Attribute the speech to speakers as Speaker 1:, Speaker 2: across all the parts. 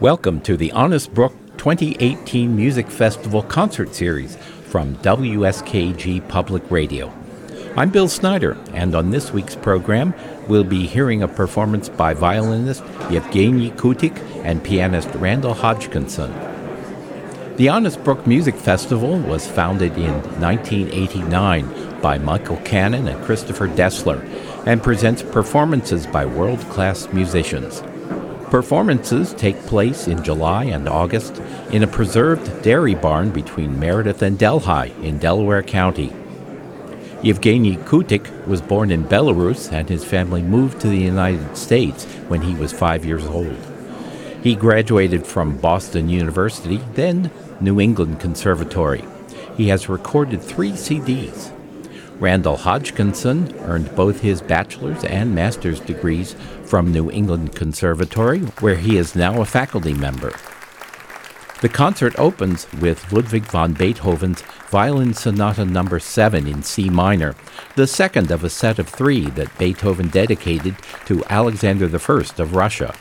Speaker 1: Welcome to the Honest Brook 2018 Music Festival concert series from WSKG Public Radio. I'm Bill Snyder, and on this week's program, we'll be hearing a performance by violinist Yevgeny Kutik and pianist Randall Hodgkinson. The Honest Brook Music Festival was founded in 1989 by Michael Cannon and Christopher Dessler and presents performances by world class musicians. Performances take place in July and August in a preserved dairy barn between Meredith and Delhi in Delaware County. Yevgeny Kutik was born in Belarus and his family moved to the United States when he was five years old. He graduated from Boston University, then New England Conservatory. He has recorded three CDs. Randall Hodgkinson earned both his bachelor's and master's degrees from New England Conservatory, where he is now a faculty member. The concert opens with Ludwig van Beethoven's Violin Sonata No. 7 in C minor, the second of a set of three that Beethoven dedicated to Alexander I of Russia.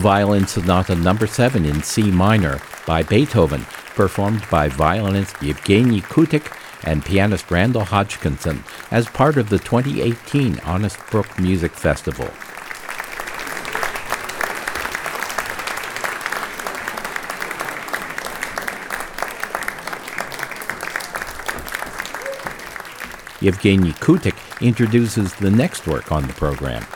Speaker 1: Violin Sonata Number no. 7 in C minor by Beethoven, performed by violinist Yevgeny Kutik and pianist Randall Hodgkinson as part of the 2018 Honest Brook Music Festival. Yevgeny Kutik introduces the next work on the program.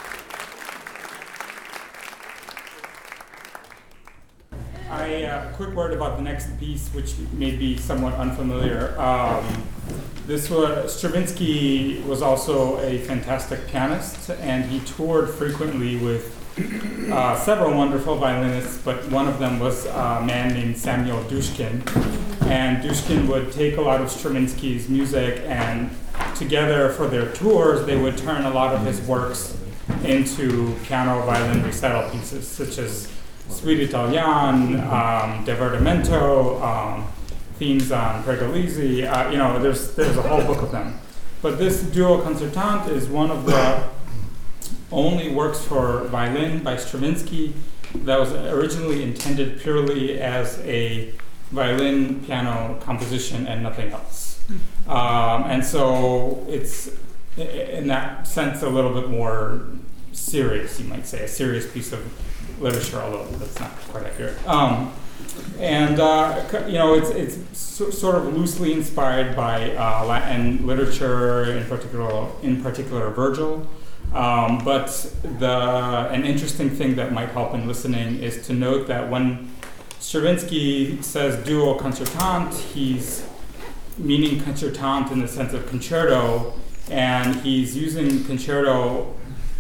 Speaker 2: Piece, which may be somewhat unfamiliar. Um, this was Stravinsky was also a fantastic pianist, and he toured frequently with uh, several wonderful violinists, but one of them was a man named Samuel Dushkin. And Dushkin would take a lot of Stravinsky's music, and together for their tours, they would turn a lot of his works into piano violin recital pieces, such as Suite Italienne, um, Divertimento, um, themes on Pergolesi. Uh, you know, there's there's a whole book of them. But this duo concertante is one of the only works for violin by Stravinsky that was originally intended purely as a violin piano composition and nothing else. Um, and so it's in that sense a little bit more serious, you might say, a serious piece of literature, although that's not quite accurate. Um, and uh, you know, it's it's so, sort of loosely inspired by uh, Latin literature, in particular, in particular Virgil. Um, but the an interesting thing that might help in listening is to note that when Stravinsky says duo concertante, he's meaning concertante in the sense of concerto, and he's using concerto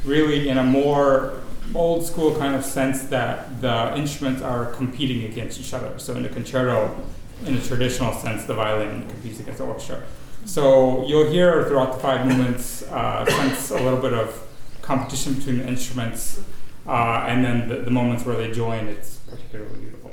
Speaker 2: really in a more old school kind of sense that the instruments are competing against each other. So in a concerto, in a traditional sense, the violin competes against the orchestra. So you'll hear throughout the five movements, uh, sense a little bit of competition between the instruments, uh, and then the, the moments where they join, it's particularly beautiful.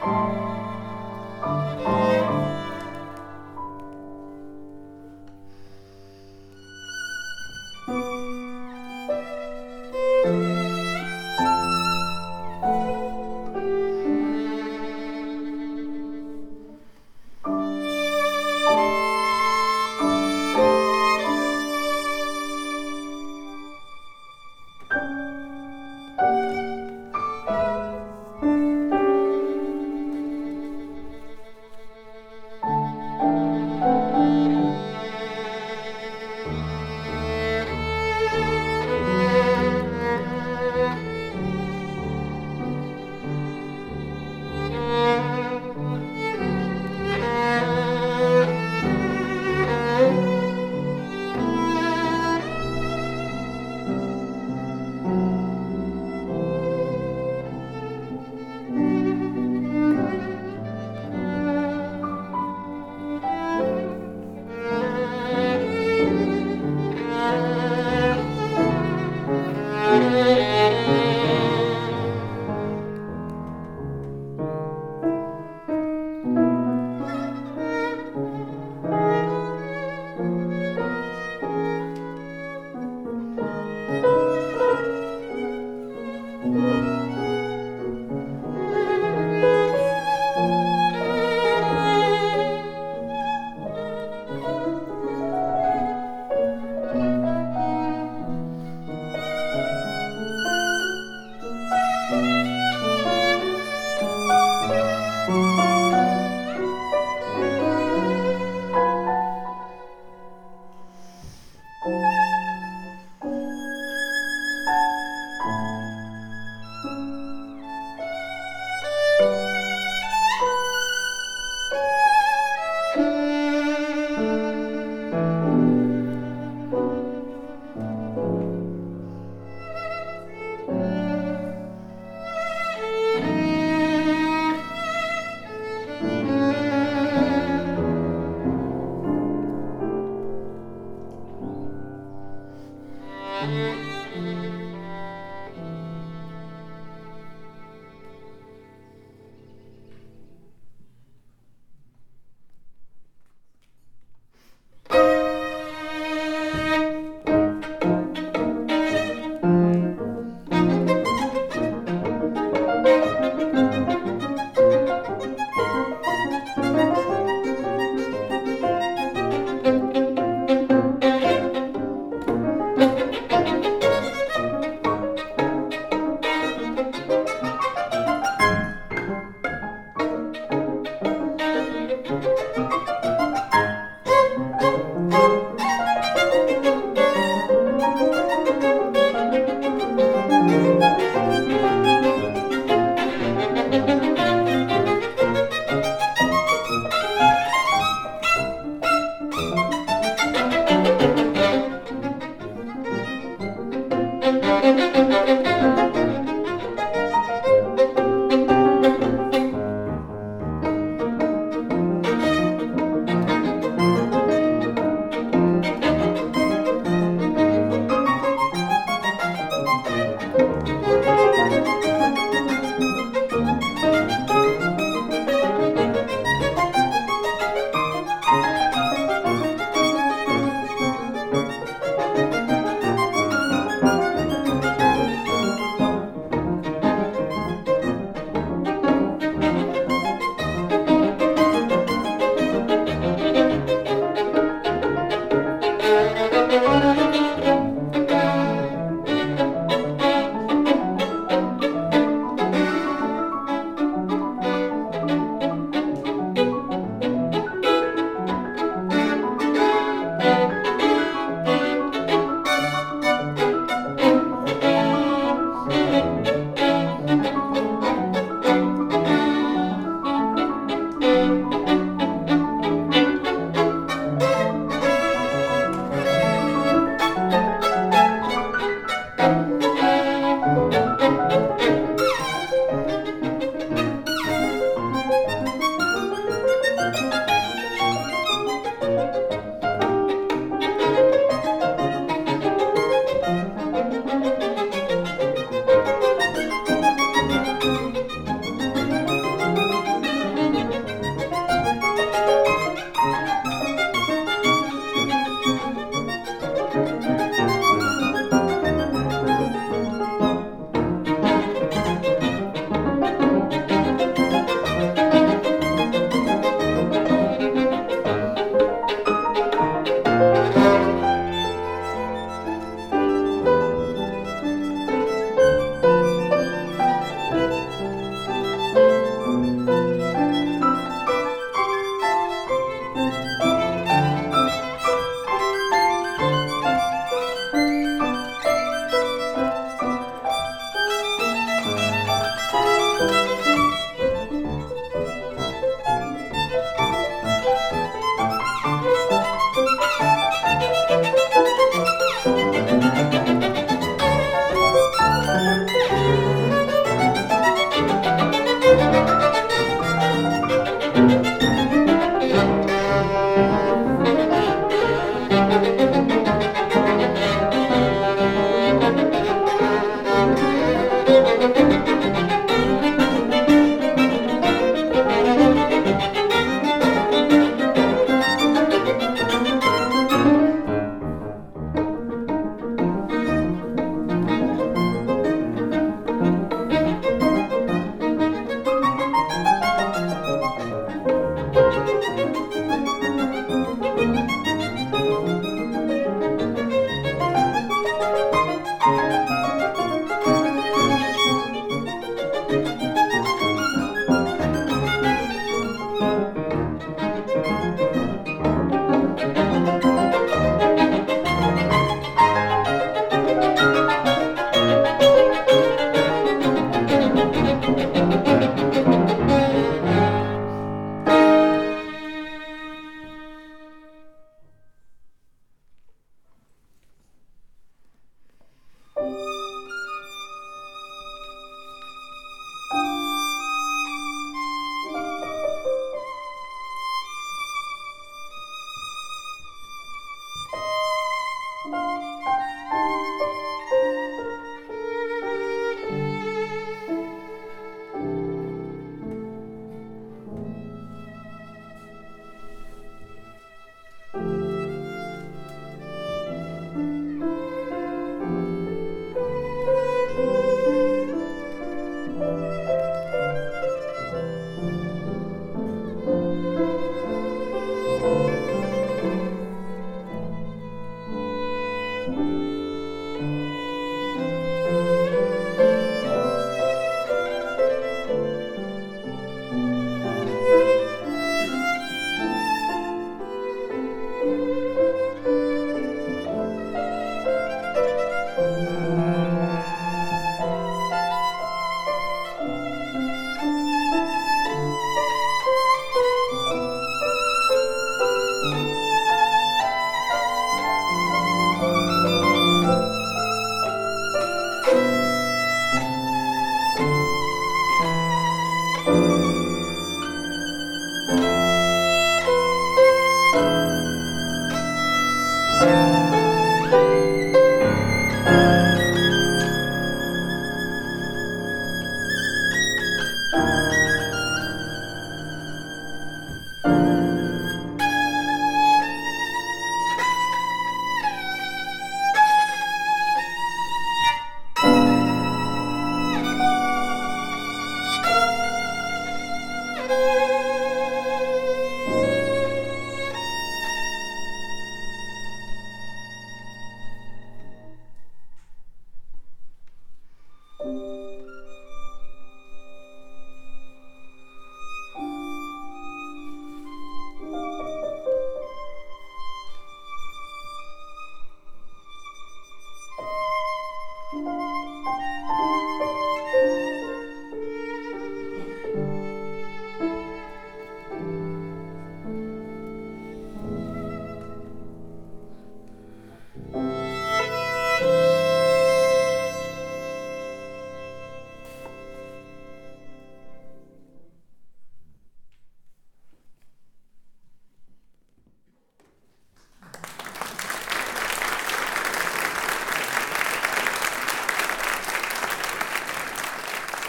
Speaker 1: Música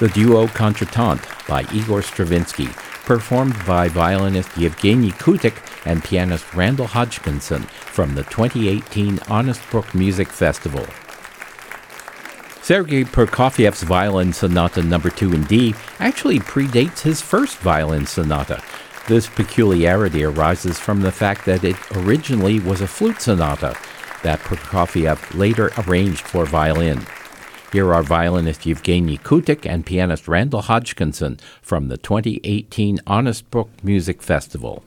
Speaker 1: the duo Concertant by Igor Stravinsky, performed by violinist Yevgeny Kutik and pianist Randall Hodgkinson from the 2018 Honest Brook Music Festival. Sergei Prokofiev's Violin Sonata No. 2 in D actually predates his first violin sonata. This peculiarity arises from the fact that it originally was a flute sonata that Prokofiev later arranged for violin. Here are violinist Yevgeny Kutik and pianist Randall Hodgkinson from the 2018 Honest Brook Music Festival.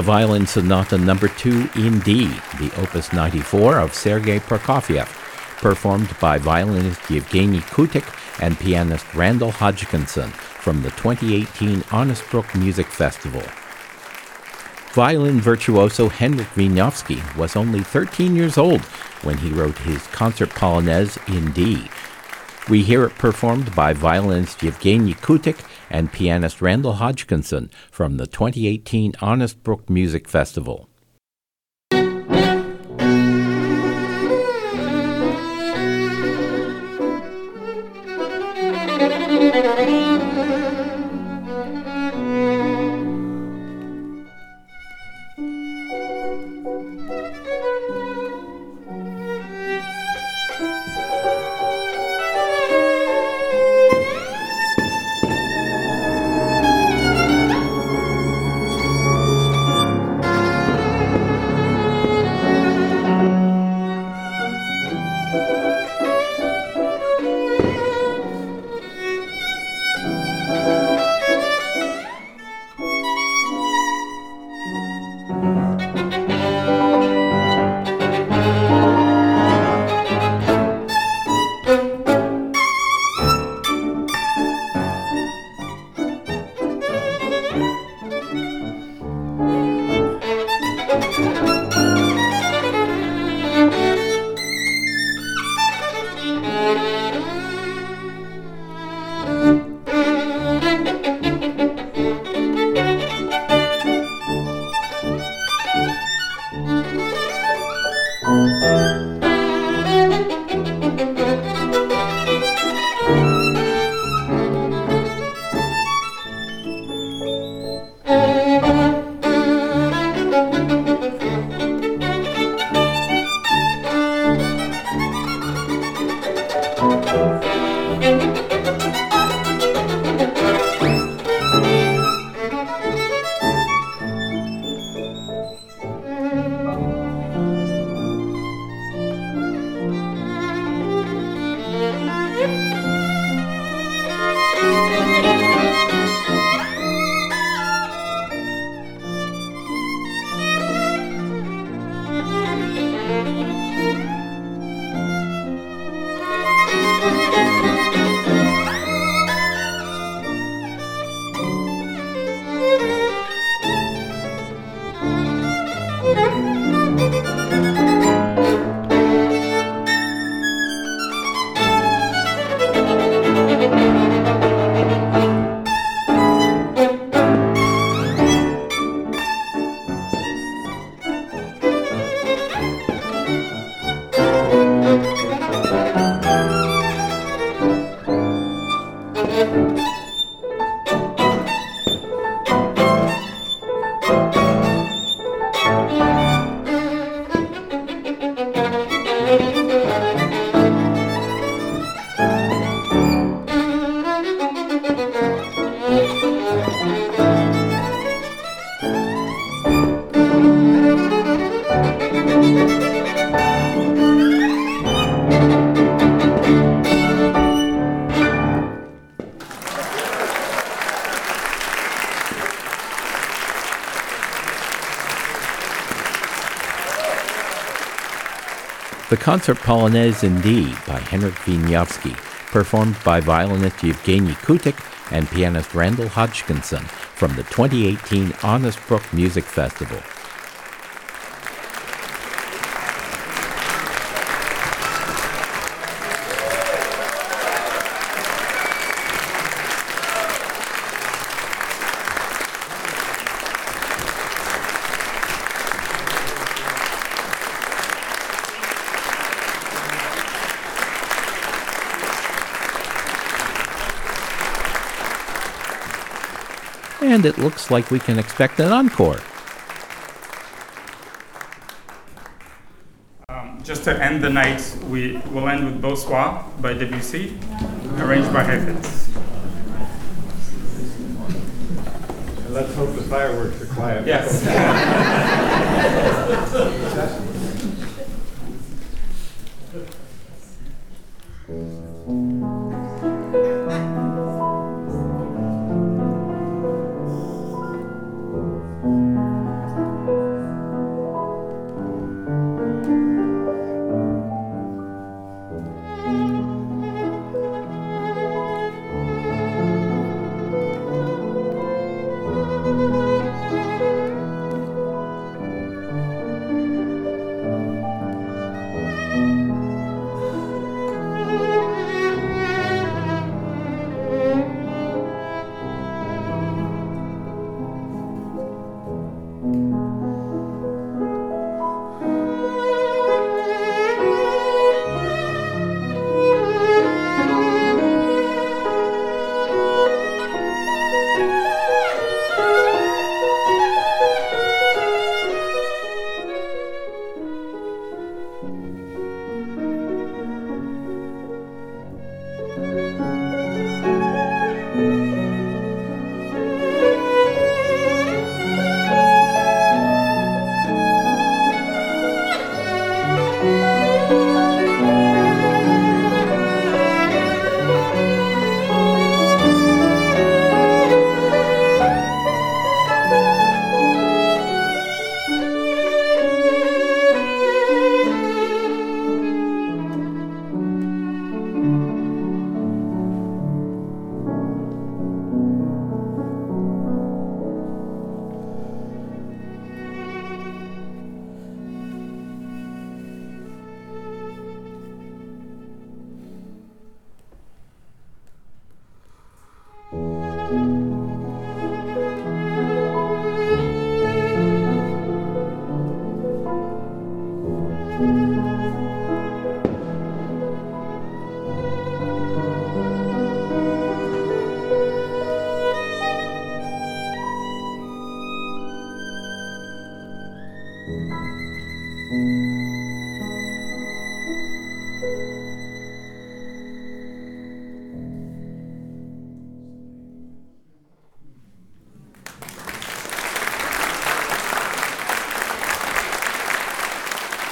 Speaker 1: The Violin Sonata Number no. 2 in D, the Opus 94 of Sergei Prokofiev, performed by violinist Yevgeny Kutik and pianist Randall Hodgkinson from the 2018 Honest Brook Music Festival. Violin virtuoso Henrik Wieniawski was only 13 years old when he wrote his concert polonaise in D. We hear it performed by violinist Yevgeny Kutik and pianist Randall Hodgkinson from the 2018 Honest Brook Music Festival. Concert Polonaise in D by Henrik Wieniawski, performed by violinist Yevgeny Kutik and pianist Randall Hodgkinson from the 2018 Honest Brook Music Festival. And it looks like we can expect an encore.
Speaker 2: Um, just to end the night, we will end with Beau Soir by Debussy, arranged by Heifetz.
Speaker 3: Let's hope the fireworks are quiet.
Speaker 2: Yes.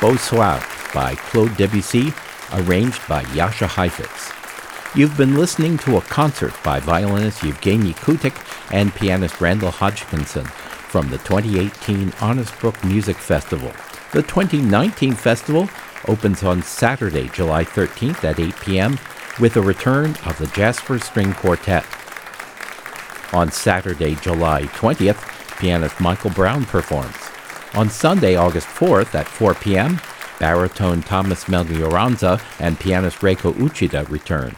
Speaker 1: Beau Soir by Claude Debussy, arranged by Jascha Heifetz. You've been listening to a concert by violinist Yevgeny Kutik and pianist Randall Hodgkinson from the 2018 Honest Brook Music Festival. The 2019 festival opens on Saturday, July 13th at 8 p.m. with a return of the Jasper String Quartet. On Saturday, July 20th, pianist Michael Brown performs. On Sunday, August 4th at 4 p.m., baritone Thomas Meglioranza and pianist Reiko Uchida return.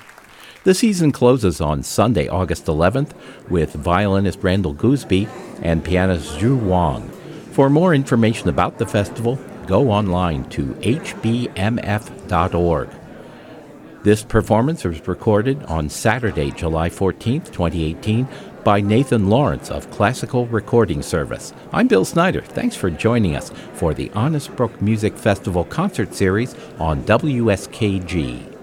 Speaker 1: The season closes on Sunday, August 11th, with violinist Randall Goosby and pianist Zhu Wang. For more information about the festival, go online to hbmf.org. This performance was recorded on Saturday, July 14th, 2018, by Nathan Lawrence of Classical Recording Service. I'm Bill Snyder. Thanks for joining us for the Honest Brook Music Festival concert series on WSKG.